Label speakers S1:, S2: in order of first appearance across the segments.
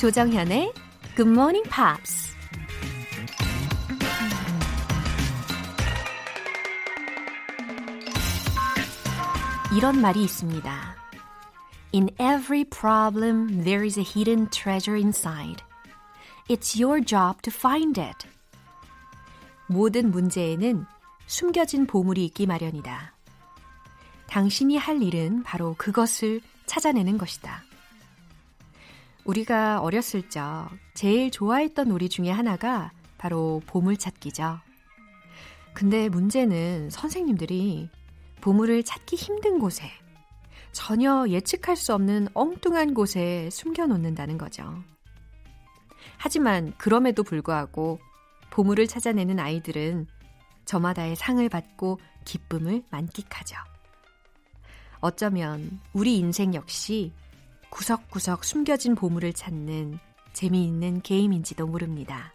S1: 조정현의 Good Morning Pops. 이런 말이 있습니다. In every problem, there is a hidden treasure inside. It's your job to find it. 모든 문제에는 숨겨진 보물이 있기 마련이다. 당신이 할 일은 바로 그것을 찾아내는 것이다. 우리가 어렸을 적 제일 좋아했던 놀이 중에 하나가 바로 보물찾기죠. 근데 문제는 선생님들이 보물을 찾기 힘든 곳에 전혀 예측할 수 없는 엉뚱한 곳에 숨겨놓는다는 거죠. 하지만 그럼에도 불구하고 보물을 찾아내는 아이들은 저마다의 상을 받고 기쁨을 만끽하죠. 어쩌면 우리 인생 역시 구석구석 숨겨진 보물을 찾는 재미있는 게임인지도 모릅니다.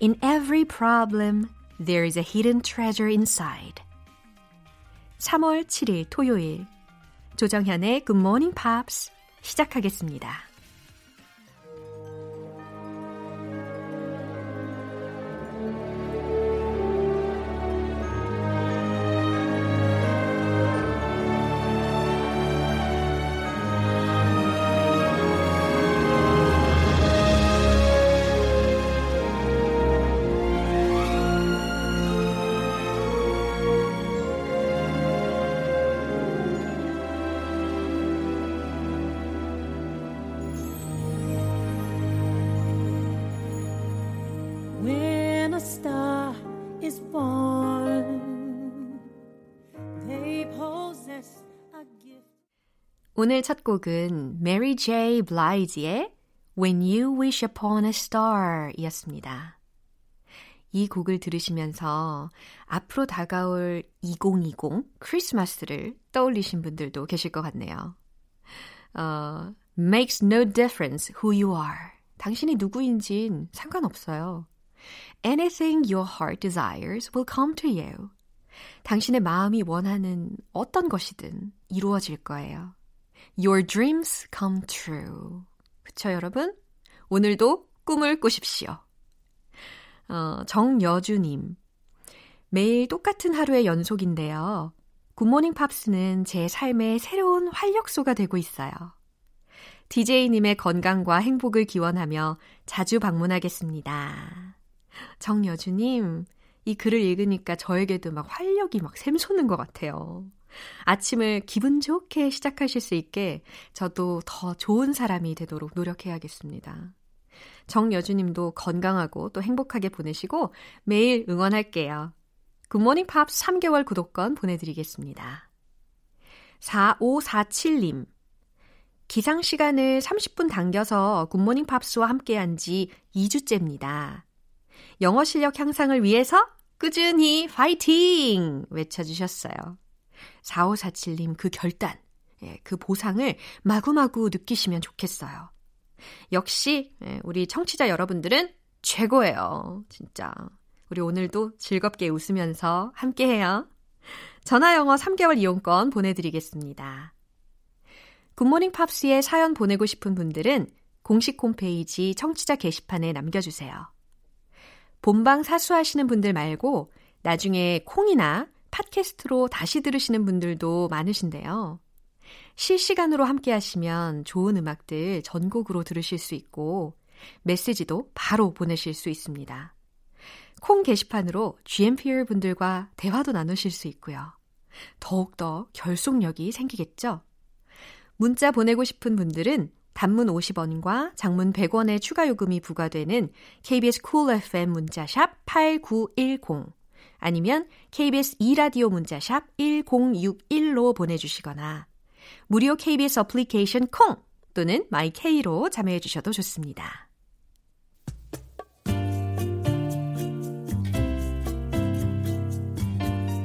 S1: In every problem, there is a hidden treasure inside. 3월 7일 토요일 조정현의 Good Morning Pops 시작하겠습니다. 오늘 첫 곡은 Mary J. Blige의 When You Wish Upon a Star 이었습니다. 이 곡을 들으시면서 앞으로 다가올 2020 크리스마스를 떠올리신 분들도 계실 것 같네요. 어, makes no difference who you are. 당신이 누구인진 상관없어요. Anything your heart desires will come to you. 당신의 마음이 원하는 어떤 것이든 이루어질 거예요. Your dreams come true. 그쵸, 여러분? 오늘도 꿈을 꾸십시오. 어, 정여주님. 매일 똑같은 하루의 연속인데요. 굿모닝 팝스는 제 삶의 새로운 활력소가 되고 있어요. DJ님의 건강과 행복을 기원하며 자주 방문하겠습니다. 정여주님, 이 글을 읽으니까 저에게도 막 활력이 막 샘솟는 것 같아요. 아침을 기분 좋게 시작하실 수 있게 저도 더 좋은 사람이 되도록 노력해야겠습니다. 정여주님도 건강하고 또 행복하게 보내시고 매일 응원할게요. 굿모닝 팝 3개월 구독권 보내드리겠습니다. 4547님. 기상 시간을 30분 당겨서 굿모닝 팝스와 함께한 지 2주째입니다. 영어 실력 향상을 위해서 꾸준히 파이팅! 외쳐주셨어요. 4547님 그 결단, 예, 그 보상을 마구마구 느끼시면 좋겠어요. 역시 예, 우리 청취자 여러분들은 최고예요. 진짜. 우리 오늘도 즐겁게 웃으면서 함께해요. 전화 영어 3개월 이용권 보내드리겠습니다. 굿모닝 팝스에 사연 보내고 싶은 분들은 공식 홈페이지 청취자 게시판에 남겨주세요. 본방 사수하시는 분들 말고 나중에 콩이나 팟캐스트로 다시 들으시는 분들도 많으신데요. 실시간으로 함께 하시면 좋은 음악들 전곡으로 들으실 수 있고 메시지도 바로 보내실 수 있습니다. 콩 게시판으로 GMPR 분들과 대화도 나누실 수 있고요. 더욱더 결속력이 생기겠죠? 문자 보내고 싶은 분들은 단문 50원과 장문 100원의 추가 요금이 부과되는 KBS Cool FM 문자샵 8910 아니면 KBS 2라디오 문자샵 1061로 보내주시거나 무료 KBS 어플리케이션 콩 또는 My K로 참여해 주셔도 좋습니다.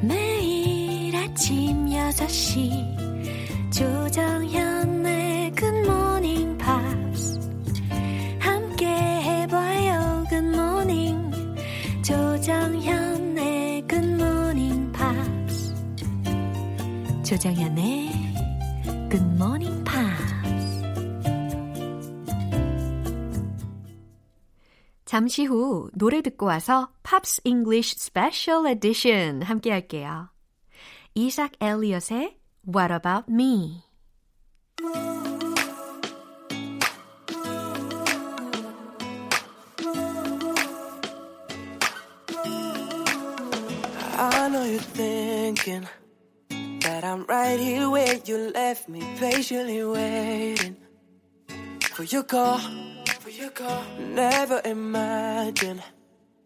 S1: 매일 아침 6시 조정현 조정현의 Good Morning Pops. 잠시 후 노래 듣고 와서 Pops English Special Edition 함께 할게요. 이삭 엘리엇의 What About Me? That I'm right here where you left me patiently waiting for your call, for your call. Never imagine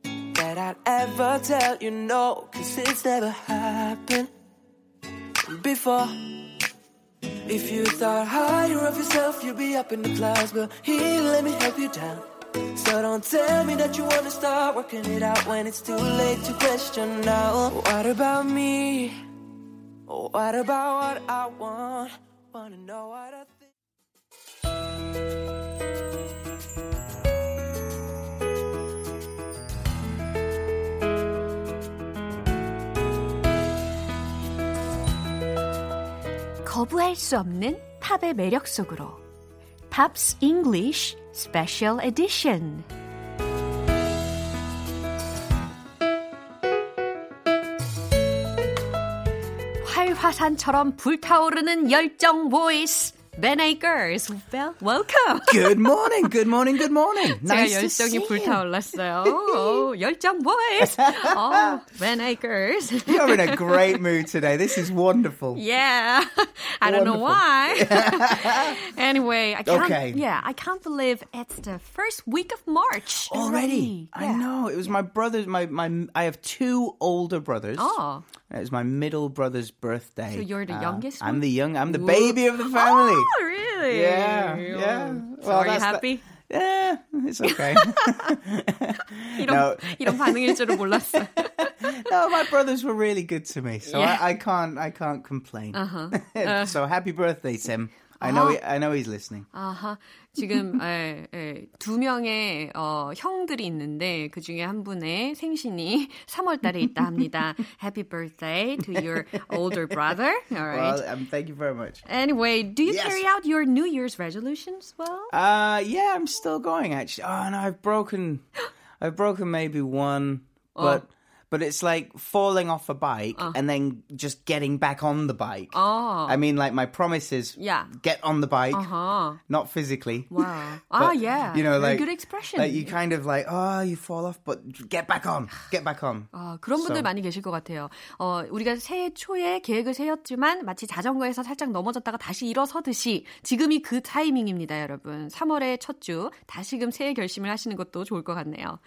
S1: that I'd ever tell you no, cause it's never happened before. If you thought higher of yourself, you'd be up in the clouds, but here, let me help you down. So don't tell me that you wanna start working it out when it's too late to question now. What about me? What about what I want? Wanna know what I think. 거부할 수 없는 팝의 매력 속으로 English Special Edition 활 화산처럼 불타오르는 열정 보이스 Ben Akers, well, welcome.
S2: Good morning, good morning, good morning. Nice
S1: 제가
S2: to see
S1: 열정이
S2: you.
S1: 불타올랐어요. 오, 열정 보이스. 어, Ben Akers.
S2: You're in a great mood today. This is wonderful.
S1: Yeah. I don't know
S2: Wonderful.
S1: why. anyway, I can't,
S2: Okay.
S1: yeah, I can't believe it's the first week of March.
S2: Already, I
S1: Yeah.
S2: know. It was my brother's. My my. I have two older brothers.
S1: Oh.
S2: It was my middle brother's birthday.
S1: So you're the
S2: Uh,
S1: youngest
S2: I'm
S1: one?
S2: the young. I'm the
S1: Ooh.
S2: baby of the family.
S1: Oh, really?
S2: Yeah, yeah.
S1: So are you
S2: that's the-
S1: happy?
S2: Yeah, it's okay.
S1: 이런,
S2: No.
S1: 이런 반응일 줄은 몰랐어.
S2: no, my brothers were really good to me, so
S1: Yeah.
S2: I, I can't. I can't complain.
S1: Uh-huh.
S2: so happy birthday, Tim. I know. He, I know he's listening.
S1: 아하, 지금 에, 에, 두 명의 어, 형들이 있는데 그 중에 한 분의 생신이 3월 달에 있다 합니다. Happy birthday to your older brother. All right.
S2: Well, um, thank you very much.
S1: anyway, do you
S2: Yes.
S1: carry out your New Year's resolutions well?
S2: Uh, yeah, I'm still going actually. Oh no, I've broken, I've broken maybe one, but but it's like falling off a bike and then just getting back on the bike.
S1: Oh.
S2: I mean, like my promise is,
S1: Yeah.
S2: get on the bike,
S1: Uh-huh.
S2: not physically.
S1: Wow. ah,
S2: But,
S1: yeah.
S2: You know,
S1: Very
S2: like
S1: good expression.
S2: Like you kind of like, oh, you fall off, but get back on, get back on.
S1: 아, 그런 분들
S2: So-
S1: 많이 계실 것 같아요. 어, 우리가 새해 초에 계획을 세웠지만 마치 자전거에서 살짝 넘어졌다가 다시 일어서듯이 지금이 그 타이밍입니다, 여러분. 3월의 첫 주 다시금 새해 결심을 하시는 것도 좋을 것 같네요.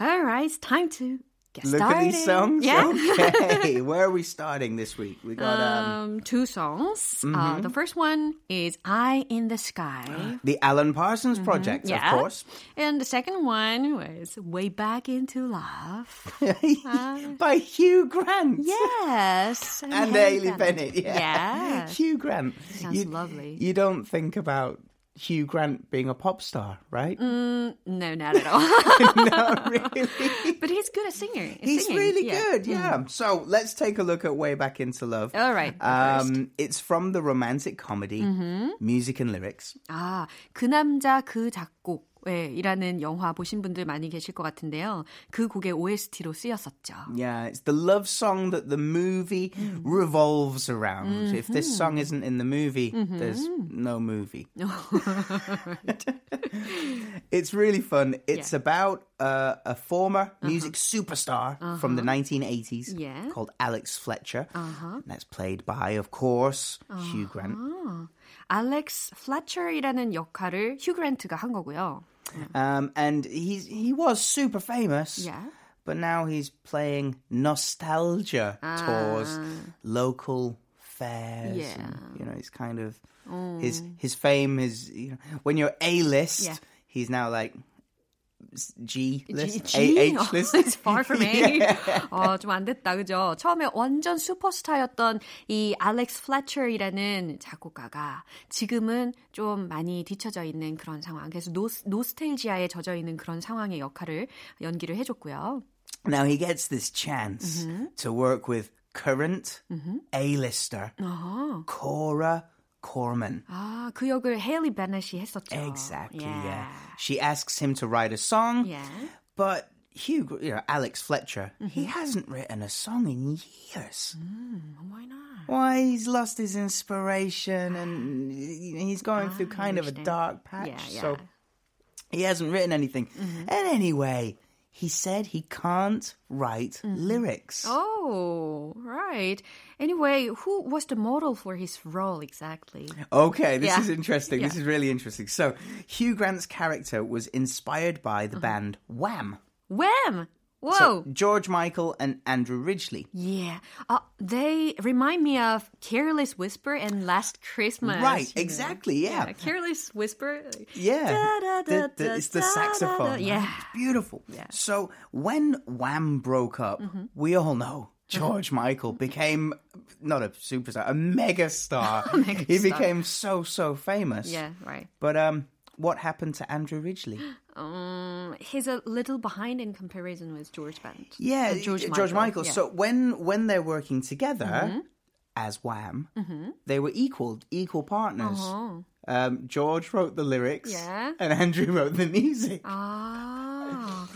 S1: Alright, it's time to get
S2: Look
S1: started.
S2: at these songs.
S1: Yeah.
S2: Okay, where are we starting this week? We got um,
S1: Um, two songs. Uh, the first one is Eye in the Sky.
S2: the Alan Parsons Project,
S1: Mm-hmm. Yeah.
S2: of course.
S1: And the second one was Way Back into Love.
S2: by Hugh Grant.
S1: Yes.
S2: and Ailey Bennett. Yeah.
S1: Yeah.
S2: Hugh Grant.
S1: Sounds
S2: you,
S1: lovely.
S2: You don't think about Hugh Grant being a pop star, right?
S1: No, not at all.
S2: no, really.
S1: but he's good at singing.
S2: He's
S1: singing.
S2: really
S1: yeah.
S2: good, yeah. So let's take a look at Way Back into Love.
S1: All right, the first.
S2: Um, it's from the romantic comedy, music and lyrics.
S1: 아, 그 남자 그 작곡. 예, 이라는 영화 보신 분들 많이 계실 것 같은데요. 그 곡의 OST로 쓰였었죠.
S2: Yeah, it's the love song that the movie
S1: Mm.
S2: revolves around. If this
S1: Mm-hmm.
S2: song isn't in the movie, there's no movie. it's really fun. It's
S1: Yeah.
S2: about uh, a former music superstar from the 1980s
S1: Uh-huh. Yeah.
S2: called Alex Fletcher. Uh-huh. That's played by, of course, Hugh Grant.
S1: 알렉스 플래처이라는 역할을 휴 그랜트가 한 거고요.
S2: Um, and he's he was super famous.
S1: Yeah.
S2: But now he's playing nostalgia tours, local fairs.
S1: Yeah.
S2: and, you know, it's kind of his his fame is you know, when you're A list,
S1: Yeah.
S2: he's now like G list,
S1: G?
S2: A H
S1: 어,
S2: list.
S1: It's far from A. 어, 좀 안 됐다, 그죠? 처음에 완전 슈퍼스타였던 이 알렉스 플래처이라는 작곡가가 지금은 좀 많이 뒤처져 있는 그런 상황. 그래서 노, 노스텔지아에 젖어 있는 그런 상황의 역할을 연기를 해줬고요.
S2: Now he gets this chance
S1: Mm-hmm.
S2: to work with current A-lister
S1: 어,
S2: Cora Corman.
S1: 아, 그 역을 헤일리 베넷이 했었죠.
S2: Exactly.
S1: Yeah.
S2: Yeah. She asks him to write a song,
S1: Yeah.
S2: but Hugh, you know, Alex Fletcher, he hasn't written a song in years.
S1: Why not?
S2: Why he's lost his inspiration and he's going through kind of a
S1: understand.
S2: dark patch.
S1: Yeah, yeah.
S2: So he hasn't written anything. And anyway, he said he can't write lyrics.
S1: Oh, right. Anyway, who was the model for his role exactly?
S2: Okay, this
S1: Yeah.
S2: is interesting. This is really interesting. So, Hugh Grant's character was inspired by
S1: Uh-huh.
S2: the band Wham.
S1: Wham! Whoa!
S2: So, George Michael and Andrew Ridgely.
S1: yeah. Uh, they remind me of Careless Whisper and Last Christmas.
S2: Right, exactly, yeah.
S1: Careless Whisper.
S2: Yeah.
S1: Da, da, da,
S2: the- it's the saxophone.
S1: Yeah.
S2: It's beautiful.
S1: Yeah.
S2: So, when Wham broke up,
S1: Mm-hmm.
S2: we all know George Michael became not a superstar, a mega star. He
S1: Megastar.
S2: became so, so famous.
S1: Yeah, right.
S2: But um, what happened to Andrew Ridgely?
S1: Um, he's a little behind in comparison with George Bent.
S2: Yeah,
S1: uh, George, Michael.
S2: Michael.
S1: Yeah.
S2: So when when they're working together mm-hmm. as Wham, mm-hmm. they were equal equal partners. Uh-huh. Um, George wrote the lyrics,
S1: yeah.
S2: and Andrew wrote the music.
S1: Ah,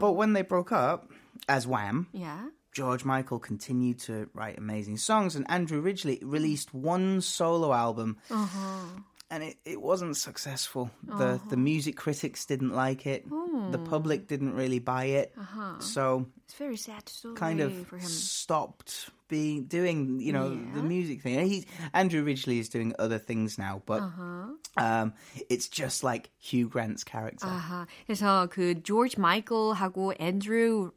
S2: but when they broke up as Wham,
S1: yeah.
S2: George Michael continued to write amazing songs, and Andrew Ridgely released one solo album. Uh-huh. And it, it wasn't successful. The uh-huh. the music critics didn't like it. The hmm. public didn't really buy it. Uh-huh. So
S1: It's very sad story
S2: kind of stopped being doing you know the music thing. And He Andrew Ridgely is doing other things now, but
S1: Uh-huh.
S2: um, it's just like Hugh Grant's character.
S1: 아하, 그래서 그 조지 마이클하고 앤드루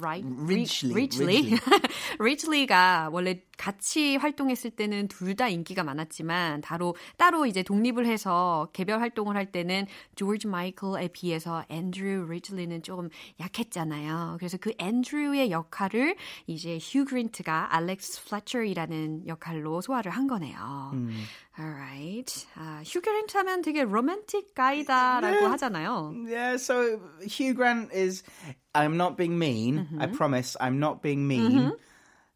S1: 라이
S2: Ridgely,
S1: 리틀리 리틀리가 원래 같이 활동했을 때는 둘 다 인기가 많았지만 따로 따로 이제 독립을 해서 개별 활동을 할 때는 조지 마이클에 비해서 앤드루 리틀리는 좀 약했잖아요. 그래서 그 앤드루의 역할을 이제 휴 그랜트가 알렉스 플레처라는 역할로 소화를 한 거네요. Alright. 아, 휴 그랜트 하면 되게 로맨틱 guy다라고 하잖아요.
S2: Yeah, so Hugh Grant is. I'm not being mean. I promise. I'm not being mean.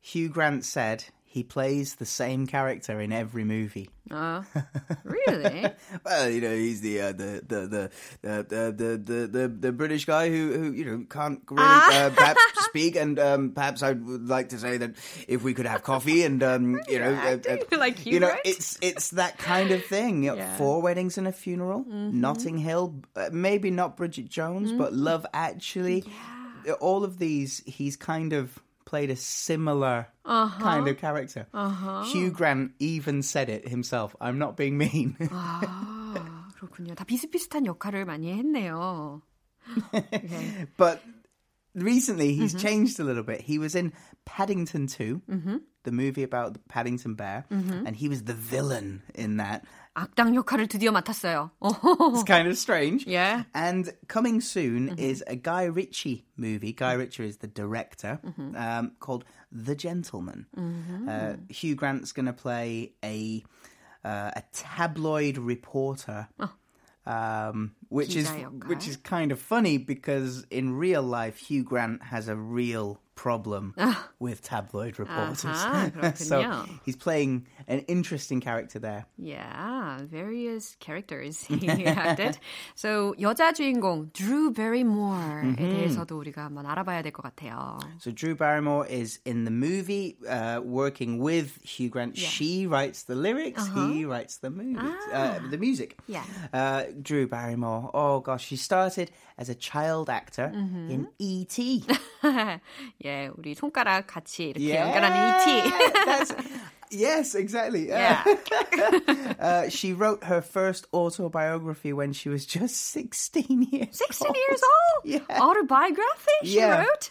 S2: Hugh Grant said he plays the same character in every movie.
S1: Uh, really?
S2: Well, you know, he's the uh, the, the, the, the, the the the British guy who who you know can't really uh, perhaps speak, and um, perhaps I would like to say that if we could have coffee and um, you know, uh,
S1: acting like
S2: you know, it's it's that kind of thing.
S1: Yeah.
S2: Four weddings and a funeral, Notting Hill, uh, maybe not Bridget Jones, but Love Actually. All of these, he's kind of played a similar kind of character. Hugh Grant even said it himself. I'm not being mean.
S1: 아, 그렇군요. 다 비슷비슷한 역할을 많이 했네요. Okay.
S2: but recently he's changed a little bit. He was in Paddington 2, the movie about the Paddington Bear, and he was the villain in that.
S1: 악당 역할을 드디어 맡았어요.
S2: It's kind of strange.
S1: Yeah.
S2: And coming soon is a Guy Ritchie movie. Guy Ritchie is the director, um, called The Gentleman. Uh, Hugh Grant's going to play a uh, a tabloid reporter. Um, which is
S1: 기자 역할.
S2: which is kind of funny because in real life Hugh Grant has a real problem with tabloid reporters.
S1: 아하,
S2: so
S1: 그렇군요.
S2: he's playing an interesting character there.
S1: Yeah, various characters he acted. So 여자 주인공 Drew Barrymore에 대해서도 우리가 한번 알아봐야 될 것 같아요.
S2: So Drew Barrymore is in the movie, uh, working with Hugh Grant. She writes the lyrics. He writes the movie, uh, the music.
S1: Yeah.
S2: Uh, Drew Barrymore. Oh gosh, she started as a child actor in E E.T.
S1: 예, 우리 손가락 같이 이렇게 연결하는 ET.
S2: That's, yes, exactly.
S1: Yeah.
S2: Uh, she wrote her first autobiography when she was just 16 years
S1: 16
S2: old.
S1: years old?
S2: Yeah.
S1: Autobiography she
S2: Yeah.
S1: wrote?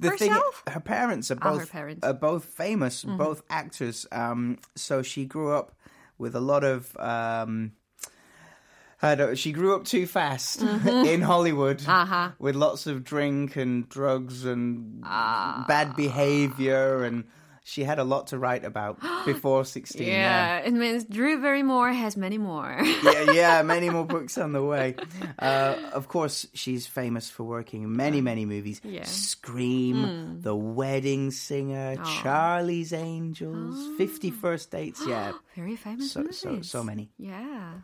S2: the thing,
S1: herself?
S2: her parents are
S1: Ah, her
S2: both
S1: parents. Mm-hmm.
S2: are both famous, both actors. Um, so she grew up with a lot of. Um, I don't, she grew up too fast in Hollywood
S1: Mm-hmm. Uh-huh.
S2: with lots of drink and drugs and
S1: Ah.
S2: bad behavior and she had a lot to write about before 16.
S1: Yeah, yeah. it means Drew Barrymore has many more.
S2: yeah, yeah, many more books on the way. Uh, of course, she's famous for working in many, many movies. Yeah. Scream, mm. The Wedding Singer, oh. Charlie's Angels, oh. 50 First Dates. Yeah.
S1: Very famous
S2: so,
S1: movies.
S2: So, so many.
S1: Yeah.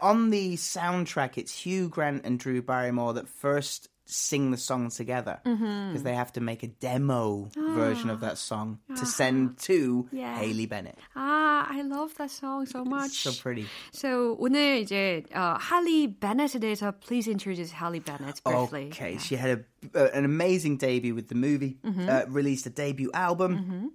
S2: On the soundtrack, it's Hugh Grant and Drew Barrymore that first sing the song together because mm-hmm. they have to make a demo oh. version of that song to send to yeah. Haley Bennett.
S1: Ah, I love that song so much.
S2: It's so pretty.
S1: So 오늘 이제 uh, Haley Bennett에 대해서 please introduce Haley Bennett briefly.
S2: Okay, yeah. she had a, uh, an amazing debut with the movie, mm-hmm. uh, released a debut album. Mm-hmm.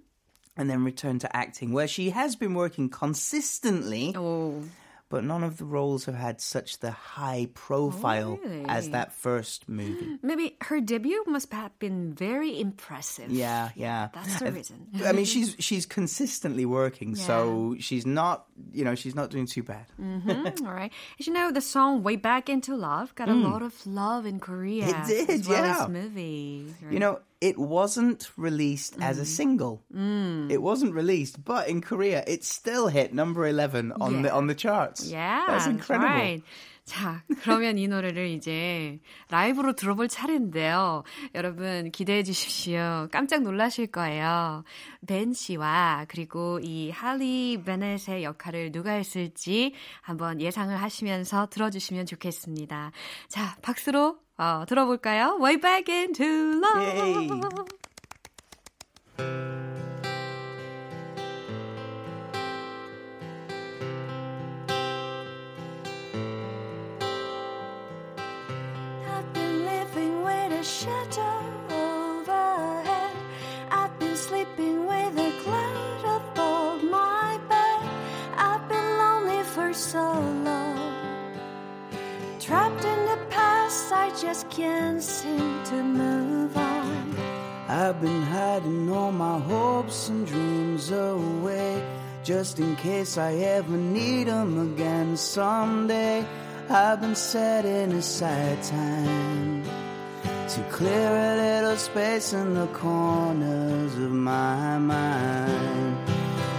S2: And then returned to acting, where she has been working consistently.
S1: Oh
S2: but none of the roles have had such the high profile oh, really? as that first movie.
S1: Maybe her debut must have been very impressive.
S2: Yeah, yeah.
S1: That's the reason.
S2: I mean, she's she's consistently working, yeah. so she's not, you know, she's not doing too bad.
S1: Mm-hmm. All right. As you know, the song "Way Back into Love" got mm. a lot of love in Korea.
S2: It did,
S1: as well
S2: yeah.
S1: As movies.
S2: Right? You know, it wasn't released mm. as a mm. single.
S1: Mm.
S2: It wasn't released, but in Korea, it still hit number 11 on yeah. the on the charts.
S1: Yeah,
S2: that's incredible.
S1: Right. 자, 그러면 이 노래를 이제 라이브로 들어볼 차례인데요. 여러분 기대해 주십시오. 깜짝 놀라실 거예요. 벤 씨와 그리고 이 할리 베넷의 역할을 누가 했을지 한번 예상을 하시면서 들어주시면 좋겠습니다. 자, 박수로 어, 들어볼까요? Way back into love. I've I've been
S2: hiding all my hopes and dreams away, just in case I ever need them again someday. I've been setting aside time to clear a little space in the corners of my mind.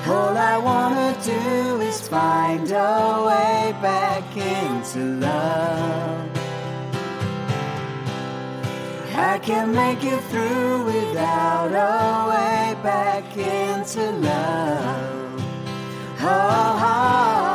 S2: All I wanna do is find a way back into love. I can make it through without a way back into love. Oh, oh.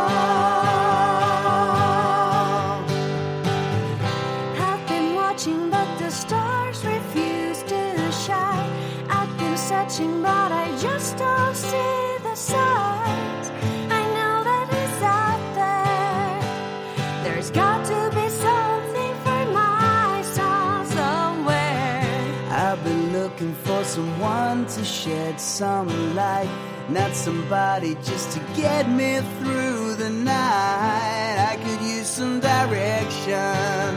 S2: Shed some light. Not somebody just to get me through the night. I could use some direction.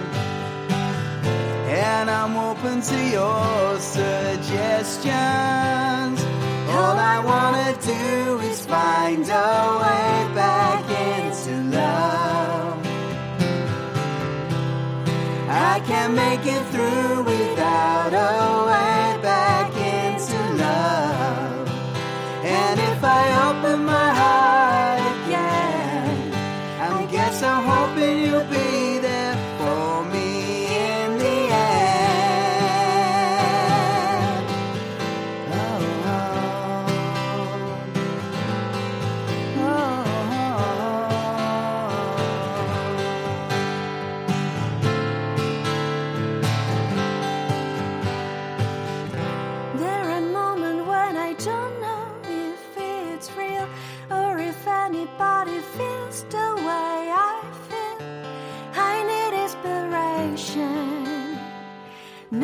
S2: And I'm open to your suggestions. All I wanna do is find a way back into love. I can't make it through without a way I'm hoping you'll be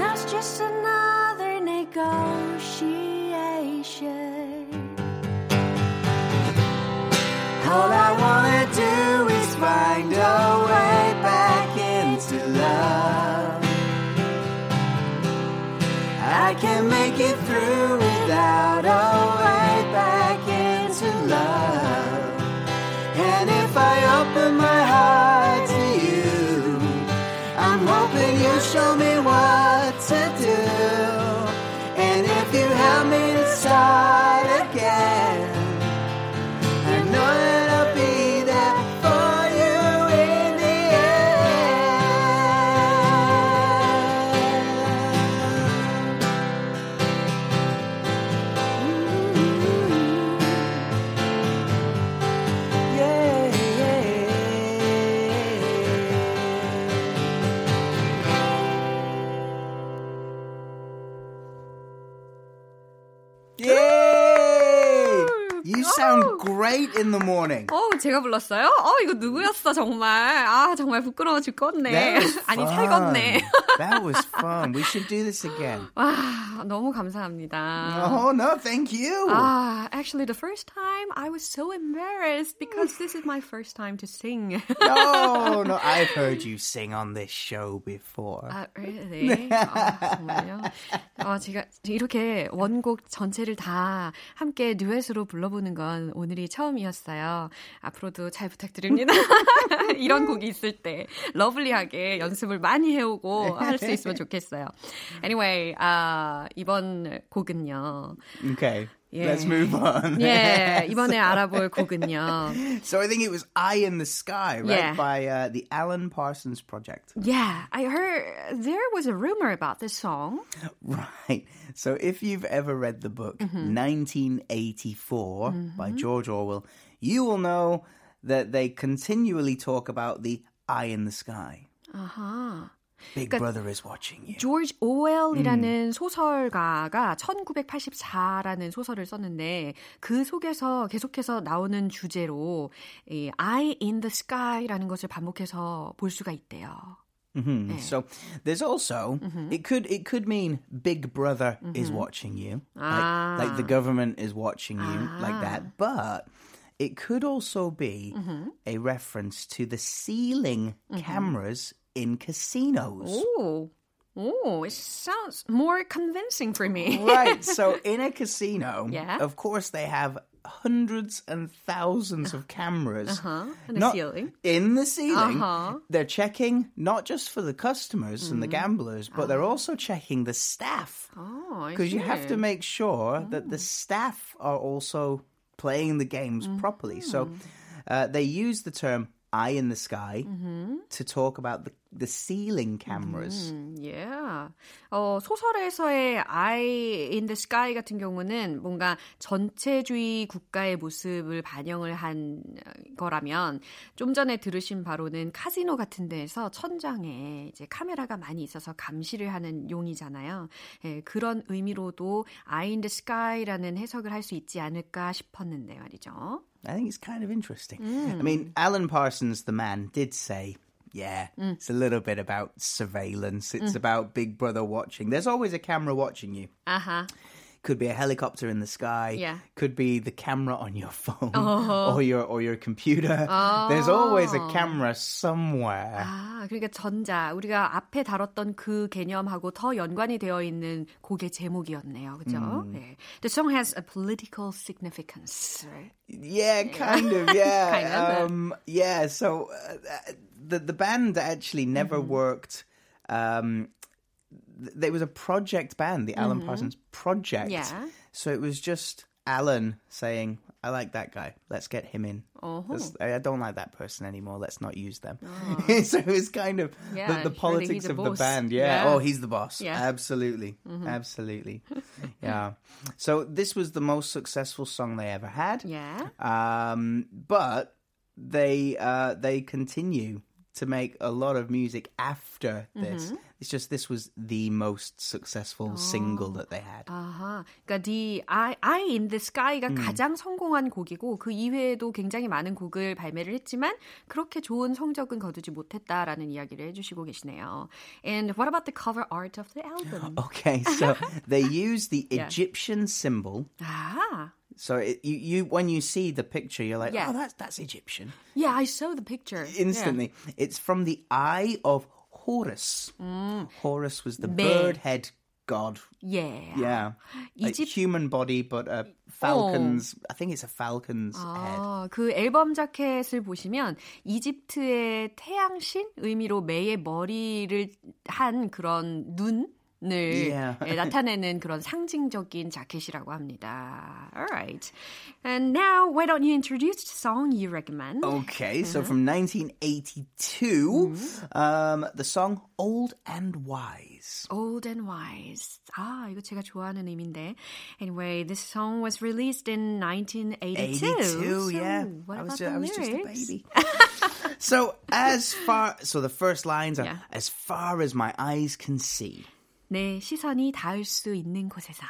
S1: Now's just another negotiation.
S2: All I wanna do is find a way back into love. I can make it through without a way back into love. And if I open my heart to you, I'm hoping you'll show me great in the morning.
S1: 어, 제가 불렀어요? 어, 이거 누구였어, 정말. 아, 정말 부끄러워 죽겠네. 아니. 살겄네.
S2: that was fun. We should do this again.
S1: 와, 너무 감사합니다.
S2: Oh no, thank you.
S1: Ah, actually, the first time I was so embarrassed because this is my first time to sing.
S2: no, no, I've heard you sing on this show before.
S1: 아, really? 아, 정말요? 아, 제가 이렇게 원곡 전체를 다 함께 듀엣으로 불러보는 건 오늘이 처음이었어요. 앞으로도 잘 부탁드립니다. 이런 곡이 있을 때 러블리하게 연습을 많이 해오고 할 수 있으면 좋겠어요. Anyway, 아, 이번 곡은요.
S2: Okay,
S1: Yeah.
S2: let's move on.
S1: 예, 이번에 알아볼 곡은요.
S2: So I think it was "Eye in the Sky," right,
S1: Yeah.
S2: by uh, the Alan Parsons Project.
S1: Yeah, I heard there was a rumor about this song.
S2: Right. So if you've ever read the book
S1: Mm-hmm.
S2: 1984 by George Orwell, you will know that they continually talk about the eye in the sky.
S1: 아하.
S2: Big
S1: 그러니까-
S2: Brother is watching you.
S1: 조지 오웰이라는 소설가가 1984라는 소설을 썼는데 그 속에서 계속해서 나오는 주제로 이 Eye in the Sky라는 것을 반복해서 볼 수가 있대요.
S2: Mhm. So there's also it could it could mean Big Brother is watching you, like, like the government is watching you, like that. But it could also be a reference to the ceiling cameras in casinos.
S1: 오, 오, it sounds more convincing for me.
S2: Right. So in a casino,
S1: Yeah.
S2: of course they have hundreds and thousands of cameras
S1: Uh-huh. In the
S2: Not-
S1: ceiling.
S2: in the ceiling.
S1: Uh-huh.
S2: They're checking not just for the customers and the
S1: Mm.
S2: gamblers, but they're also checking the staff
S1: Oh,
S2: because you have to make sure that
S1: Mm.
S2: the staff are also playing the games
S1: Mm-hmm.
S2: properly. So uh, they use the term "eye in the sky"
S1: Mm-hmm.
S2: to talk about the the ceiling cameras.
S1: 음, yeah. 어, 소설에서의 Eye in the Sky 같은 경우는 뭔가 전체주의 국가의 모습을 반영을 한 거라면 좀 전에 들으신 바로는 카지노 같은 데에서 천장에 이제 카메라가 많이 있어서 감시를 하는 용이잖아요. 예, 그런 의미로도 Eye in the Sky라는 해석을 할 수 있지 않을까 싶었는데 말이죠.
S2: I think it's kind of interesting.
S1: Mm.
S2: I mean, Alan Parsons, the man, did say, yeah,
S1: Mm.
S2: it's a little bit about surveillance. It's about Big Brother watching. There's always a camera watching you.
S1: 아하
S2: Could be a helicopter in the sky.
S1: Yeah.
S2: Could be the camera on your phone
S1: Uh-huh.
S2: or your or your computer. There's always a camera somewhere.
S1: 아, 그러니까 전자 우리가 앞에 다뤘던 그 개념하고 더 연관이 되어 있는 곡의 제목이었네요. 그죠? 네. The song has a political significance. Right?
S2: Yeah, kind of. Yeah,
S1: Kind of, uh.
S2: um, yeah. So uh, the the band actually never
S1: Mm-hmm.
S2: worked. Um, th- there was a project band, the Alan Parsons Project.
S1: Mm-hmm. Yeah.
S2: So it was just Alan saying, "I like that guy. Let's get him in."
S1: Oh.
S2: Let's- I don't like that person anymore. Let's not use them. so it's kind of
S1: Yeah,
S2: the, the politics of the band. Yeah.
S1: Yeah.
S2: Oh, he's the boss.
S1: Yeah. Mm-hmm.
S2: Absolutely. Absolutely. yeah. So this was the most successful song they ever had.
S1: Yeah.
S2: Um, but they uh, they continue to make a lot of music after this. It's just this was the most successful single that they had.
S1: 아하. 그러니까 The Eye, Eye in the Sky가 가장 성공한 곡이고 그 이외에도 굉장히 많은 곡을 발매를 했지만 그렇게 좋은 성적은 거두지 못했다라는 이야기를 해주시고 계시네요. And what about the cover art of the album?
S2: Okay, so they use the
S1: Yeah.
S2: Egyptian symbol.
S1: 아,
S2: So it, you, you when you see the picture, you're like,
S1: Yeah.
S2: oh, that's that's Egyptian
S1: yeah, I saw the picture.
S2: instantly. It's from the eye of Horus. Horus was the
S1: 네.
S2: bird head god.
S1: Yeah.
S2: Yeah, like
S1: Egypt-
S2: human body, but a falcon's. I think it's a falcon's head.
S1: 아, 그 앨범 자켓을 보시면 이집트의 태양신 의미로 매의 머리를 한 그런 눈 을
S2: Yeah.
S1: 예, 나타내는 그런 상징적인 자켓이라고 합니다. Alright. And now, why don't you introduce the song you recommend?
S2: Okay, so from 1982, um, the song "Old and Wise."
S1: Old and Wise. 아, 이거 제가 좋아하는 의미인데. Anyway, this song was released in 1982.
S2: 82, yeah.
S1: What
S2: I was,
S1: about
S2: ju-
S1: the
S2: I was just a
S1: lyrics?
S2: baby. so as far, so the first lines are
S1: Yeah.
S2: as far as my eyes can see.
S1: 내 시선이 닿을 수 있는 곳에서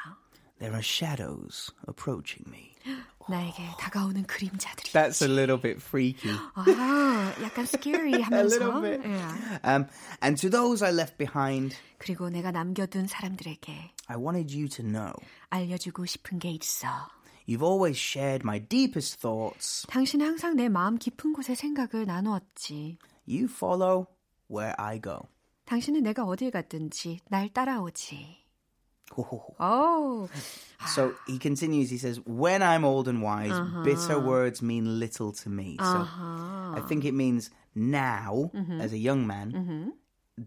S2: There are shadows approaching me.
S1: 나에게 다가오는 그림자들이.
S2: That's a little bit freaky.
S1: 아, 약간 scary 하면서.
S2: a little bit.
S1: Yeah.
S2: Um, and to those I left behind,
S1: 그리고 내가 남겨둔 사람들에게
S2: I wanted you to know
S1: 알려주고 싶은 게 있어.
S2: you've always shared my deepest thoughts.
S1: 당신은 항상 내 마음 깊은 곳의 생각을 나누었지.
S2: You follow where I go.
S1: 당신은 내가 어딜 갔든지 날 따라오지.
S2: Ho-ho-ho.
S1: 오,
S2: So he continues, he says, When I'm old and wise, bitter words mean little to me. So I think it means now, as a young man,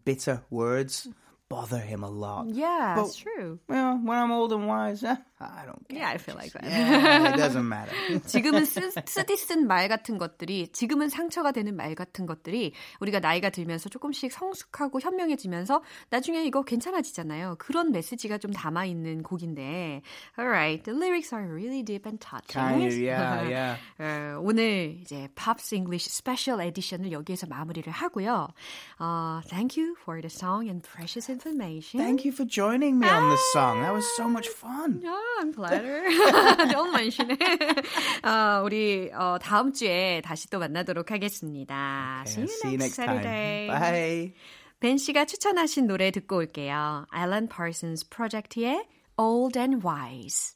S2: bitter words bother him a lot.
S1: yeah,
S2: But-
S1: it's true.
S2: Well, when I'm old and wise, eh, I don't care.
S1: Yeah, I feel like that.
S2: Yeah, it doesn't matter.
S1: 지금은 쓰, 쓰디 쓴 말 같은 것들이 지금은 상처가 되는 말 같은 것들이 우리가 나이가 들면서 조금씩 성숙하고 현명해지면서 나중에 이거 괜찮아지잖아요. 그런 메시지가 좀 담아 있는 곡인데, alright, the lyrics are really deep and touching.
S2: kind of, yeah, yeah.
S1: 어, 오늘 이제 Pops English Special Edition을 여기에서 마무리를 하고요. 어, thank you for the song and precious information.
S2: Thank you for joining me on this song. That was so much fun.
S1: Oh, I'm flattered. Don't mention it. 어, 우리 어, 다음 주에 다시 또 만나도록 하겠습니다.
S2: Okay,
S1: See you next Saturday.
S2: time. Bye.
S1: 벤 씨가 추천하신 노래 듣고 올게요. Alan Parsons Project의 Old and Wise.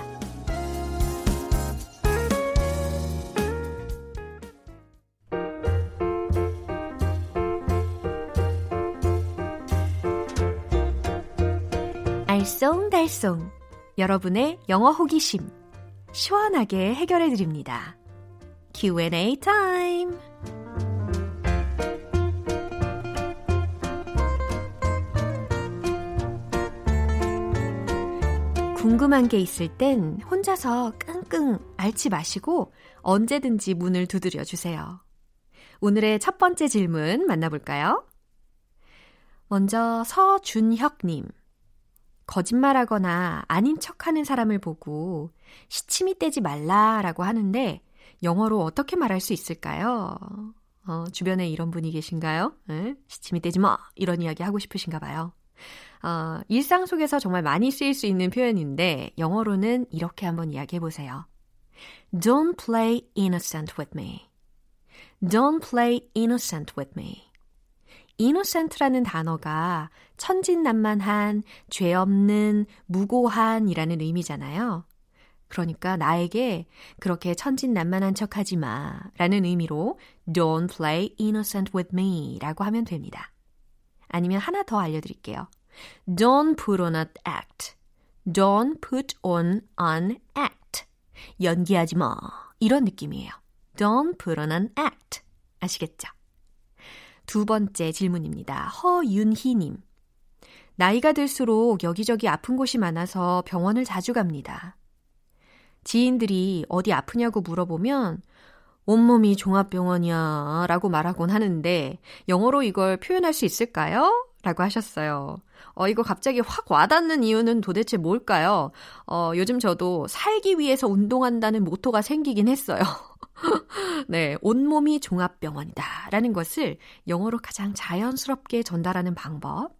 S1: 알쏭달쏭 여러분의 영어 호기심 시원하게 해결해 드립니다. Q&A 타임. 궁금한 게 있을 땐 혼자서 끙끙 앓지 마시고 언제든지 문을 두드려 주세요. 오늘의 첫 번째 질문 만나볼까요? 먼저 서준혁님. 거짓말하거나 아닌 척하는 사람을 보고 시침이 떼지 말라라고 하는데 영어로 어떻게 말할 수 있을까요? 어, 주변에 이런 분이 계신가요? 에? 시침이 떼지 마! 이런 이야기 하고 싶으신가 봐요. 어, 일상 속에서 정말 많이 쓰일 수 있는 표현인데 영어로는 이렇게 한번 이야기해 보세요. Don't play innocent with me. Don't play innocent with me. innocent라는 단어가 천진난만한, 죄 없는, 무고한이라는 의미잖아요. 그러니까 나에게 그렇게 천진난만한 척 하지 마 라는 의미로 don't play innocent with me 라고 하면 됩니다. 아니면 하나 더 알려드릴게요. Don't put on an act. Don't put on an act. 연기하지 마. 이런 느낌이에요. Don't put on an act. 아시겠죠? 두 번째 질문입니다. 허윤희님. 나이가 들수록 여기저기 아픈 곳이 많아서 병원을 자주 갑니다. 지인들이 어디 아프냐고 물어보면 온몸이 종합병원이야 라고 말하곤 하는데 영어로 이걸 표현할 수 있을까요? 라고 하셨어요. 어, 이거 갑자기 확 와닿는 이유는 도대체 뭘까요? 어, 요즘 저도 살기 위해서 운동한다는 모토가 생기긴 했어요. 네, 온몸이 종합병원이다 라는 것을 영어로 가장 자연스럽게 전달하는 방법.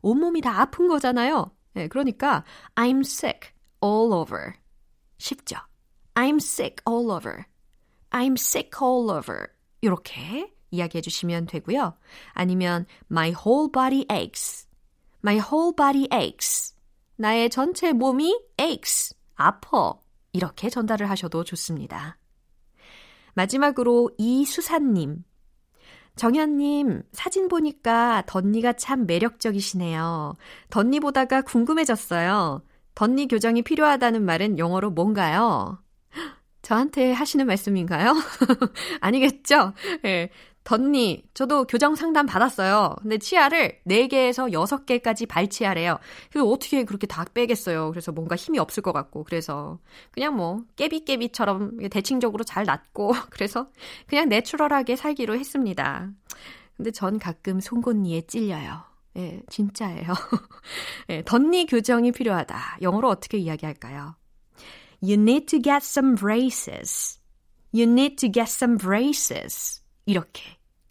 S1: 온몸이 다 아픈 거잖아요. 네, 그러니까 I'm sick all over. 쉽죠? I'm sick all over. I'm sick all over. 이렇게 이야기해 주시면 되고요. 아니면 my whole body aches. my whole body aches. 나의 전체 몸이 aches. 아파. 이렇게 전달을 하셔도 좋습니다. 마지막으로 이수사님. 정현님, 사진 보니까 덧니가 참 매력적이시네요. 덧니 보다가 궁금해졌어요. 덧니 교정이 필요하다는 말은 영어로 뭔가요? 저한테 하시는 말씀인가요? 아니겠죠? 예. 네, 덧니, 저도 교정 상담 받았어요. 근데 치아를 4개에서 6개까지 발치하래요. 그래서 어떻게 그렇게 다 빼겠어요. 그래서 뭔가 힘이 없을 것 같고. 그래서 그냥 뭐 깨비깨비처럼 대칭적으로 잘 낫고 그래서 그냥 내추럴하게 살기로 했습니다. 근데 전 가끔 송곳니에 찔려요. 예, 진짜예요. 예, 덧니 교정이 필요하다. 영어로 어떻게 이야기할까요? You need to get some braces. You need to get some braces. 이렇게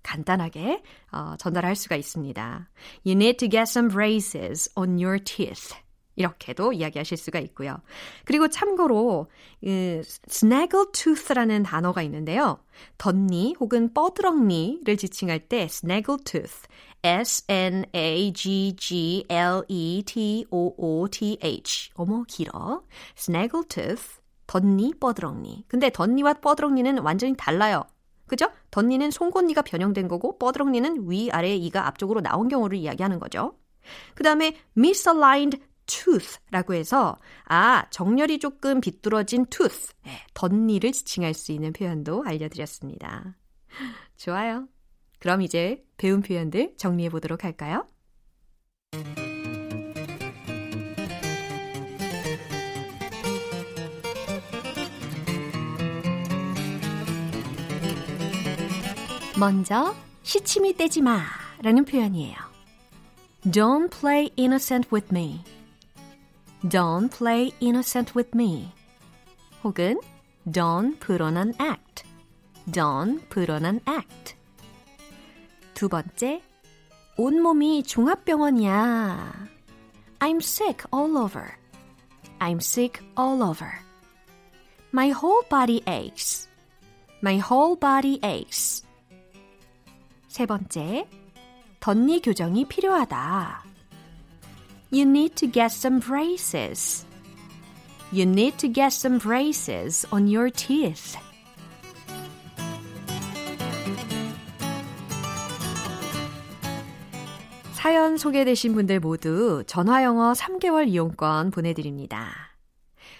S1: 간단하게 어, 전달할 수가 있습니다. You need to get some braces on your teeth. 이렇게도 이야기하실 수가 있고요. 그리고 참고로 그 snaggletooth라는 단어가 있는데요. 덧니 혹은 뻐드렁니를 지칭할 때 snaggletooth, S-N-A-G-G-L-E-T-O-O-T-H 어머 길어. snaggletooth, 덧니, 뻐드렁니. 근데 덧니와 뻐드렁니는 완전히 달라요. 그죠? 덧니는 송곳니가 변형된 거고 뻐드렁니는 위아래 이가 앞쪽으로 나온 경우를 이야기하는 거죠. 그 다음에 misaligned tooth라고 해서 아 정렬이 조금 비뚤어진 tooth, 네, 덧니를 지칭할 수 있는 표현도 알려드렸습니다. 좋아요. 그럼 이제 배운 표현들 정리해 보도록 할까요? 먼저 시침이 떼지 마 라는 표현이에요. Don't play innocent with me. Don't play innocent with me. 혹은 Don't put on an act. Don't put on an act. 두 번째, 온몸이 종합병원이야. I'm sick all over. I'm sick all over. My whole body aches. My whole body aches. 세 번째, 덧니 교정이 필요하다. You need to get some braces. You need to get some braces on your teeth. 사연 소개되신 분들 모두 전화영어 3개월 이용권 보내드립니다.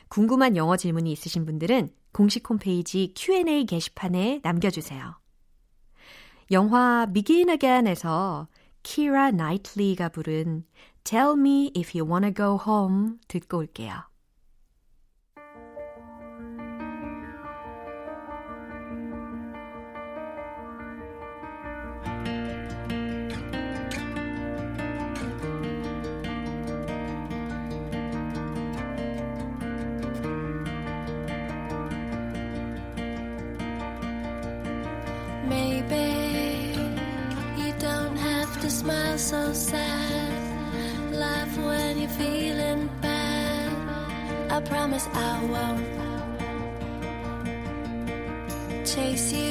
S1: 궁금한 영어 질문이 있으신 분들은 공식 홈페이지 Q&A 게시판에 남겨주세요. 영화 Begin Again에서 키라 나이틀리가 부른 Tell Me If You Wanna Go Home 듣고 올게요.
S3: So sad. Laugh when you're feeling bad. I promise I won't chase you.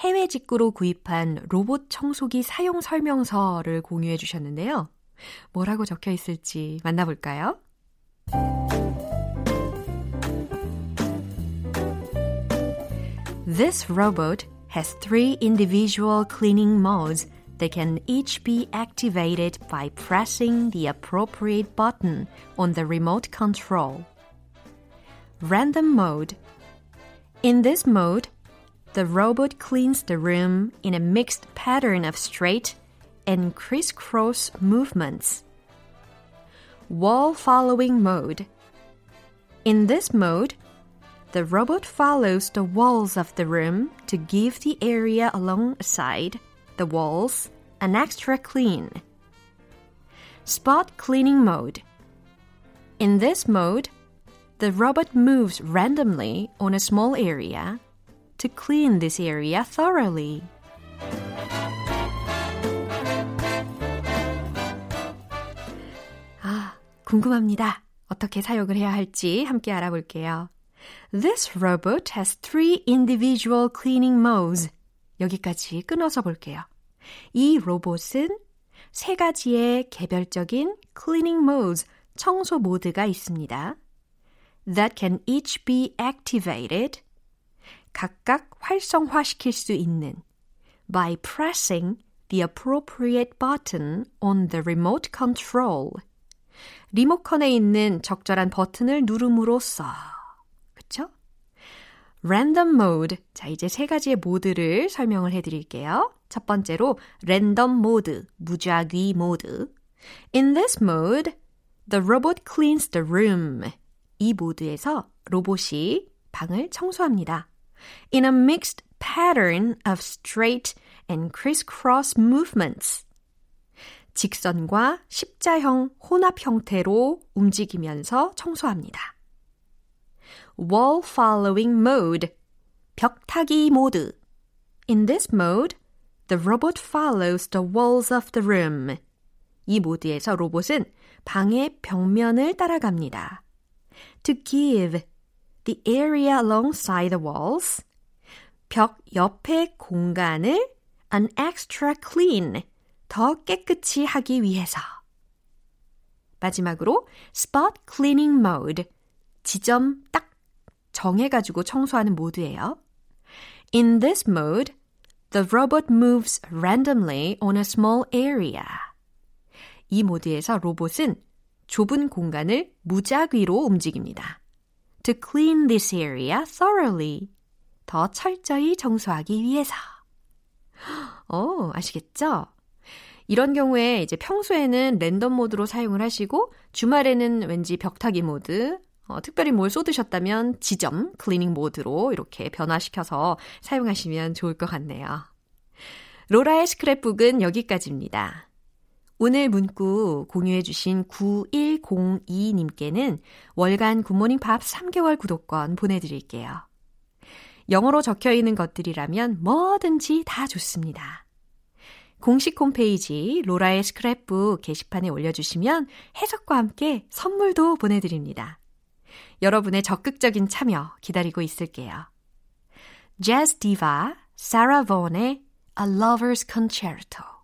S1: 해외 직구로 구입한 로봇 청소기 사용 설명서를 공유해 주셨는데요. 뭐라고 적혀 있을지 만나볼까요? This robot has three individual cleaning modes that can each be activated by pressing the appropriate button on the remote control. Random mode. In this mode, The robot cleans the room in a mixed pattern of straight and crisscross movements. wall following mode. In this mode, the robot follows the walls of the room to give the area alongside the walls an extra clean. Spot cleaning mode. In this mode, the robot moves randomly on a small area to clean this area thoroughly. 아, 궁금합니다. 어떻게 사용을 해야 할지 함께 알아볼게요. This robot has three individual cleaning modes. 여기까지 끊어서 볼게요. 이 로봇은 세 가지의 개별적인 cleaning modes, 청소 모드가 있습니다. That can each be activated. 각각 활성화시킬 수 있는 by pressing the appropriate button on the remote control. 리모컨에 있는 적절한 버튼을 누름으로써. 그쵸? random mode. 자, 이제 세 가지의 모드를 설명을 해 드릴게요. 첫 번째로 랜덤 모드, 무작위 모드. In this mode, the robot cleans the room. 이 모드에서 로봇이 방을 청소합니다. In a mixed pattern of straight and crisscross movements. 직선과 십자형 혼합 형태로 움직이면서 청소합니다. wall following mode. 벽타기 모드. In this mode, the robot follows the walls of the room. 이 모드에서 로봇은 방의 벽면을 따라갑니다. To give the area alongside the walls. 벽 옆의 공간을 an extra clean. 더 깨끗이 하기 위해서. 마지막으로 spot cleaning mode. 지점 딱 정해가지고 청소하는 모드예요. In this mode, the robot moves randomly on a small area. 이 모드에서 로봇은 좁은 공간을 무작위로 움직입니다. To clean this area thoroughly. 더 철저히 청소하기 위해서. 어, 아시겠죠? 이런 경우에 이제 평소에는 랜덤 모드로 사용을 하시고 주말에는 왠지 벽타기 모드, 어, 특별히 뭘 쏟으셨다면 지점 클리닝 모드로 이렇게 변화시켜서 사용하시면 좋을 것 같네요. 로라의 스크랩북은 여기까지입니다. 오늘 문구 공유해주신 9102님께는 월간 굿모닝 팝 3개월 구독권 보내드릴게요. 영어로 적혀 있는 것들이라면 뭐든지 다 좋습니다. 공식 홈페이지 로라의 스크랩북 게시판에 올려주시면 해석과 함께 선물도 보내드립니다. 여러분의 적극적인 참여 기다리고 있을게요. 재즈 디바 사라 본의 A Lover's Concerto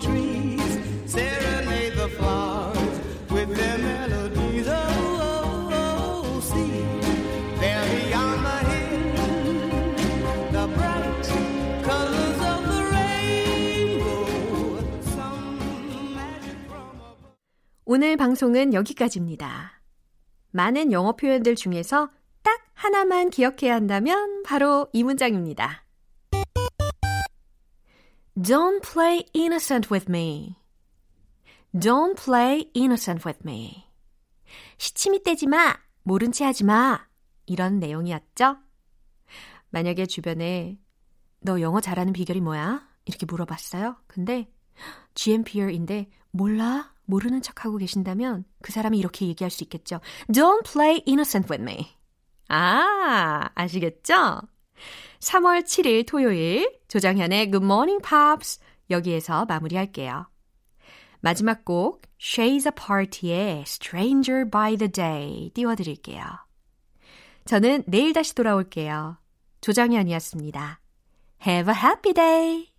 S4: trees serenade the flowers with their melodies. Oh, oh, oh, see there beyond the hill, the bright colors of the rainbow. Some magic from above.
S1: 오늘 방송은 여기까지입니다. 많은 영어 표현들 중에서 딱 하나만 기억해야 한다면 바로 이 문장입니다. Don't play innocent with me. Don't play innocent with me. 시치미 떼지 마. 모른 체 하지 마. 이런 내용이었죠? 만약에 주변에 너 영어 잘하는 비결이 뭐야? 이렇게 물어봤어요. 근데 GMPR인데 몰라? 모르는 척하고 계신다면 그 사람이 이렇게 얘기할 수 있겠죠. Don't play innocent with me. 아, 아시겠죠? 3월 7일 토요일 조정현의 Good Morning Pops 여기에서 마무리할게요. 마지막 곡 Shades Apart의 Stranger by the Day 띄워드릴게요. 저는 내일 다시 돌아올게요. 조정현이었습니다. Have a happy day!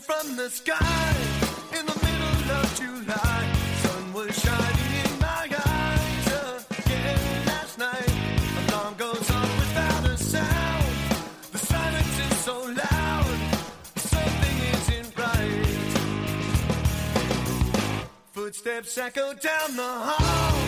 S5: From the sky in the middle of July. Sun was shining in my eyes again last night. Alarm goes off without a sound. The silence is so loud. Something isn't right. Footsteps echo down the hall.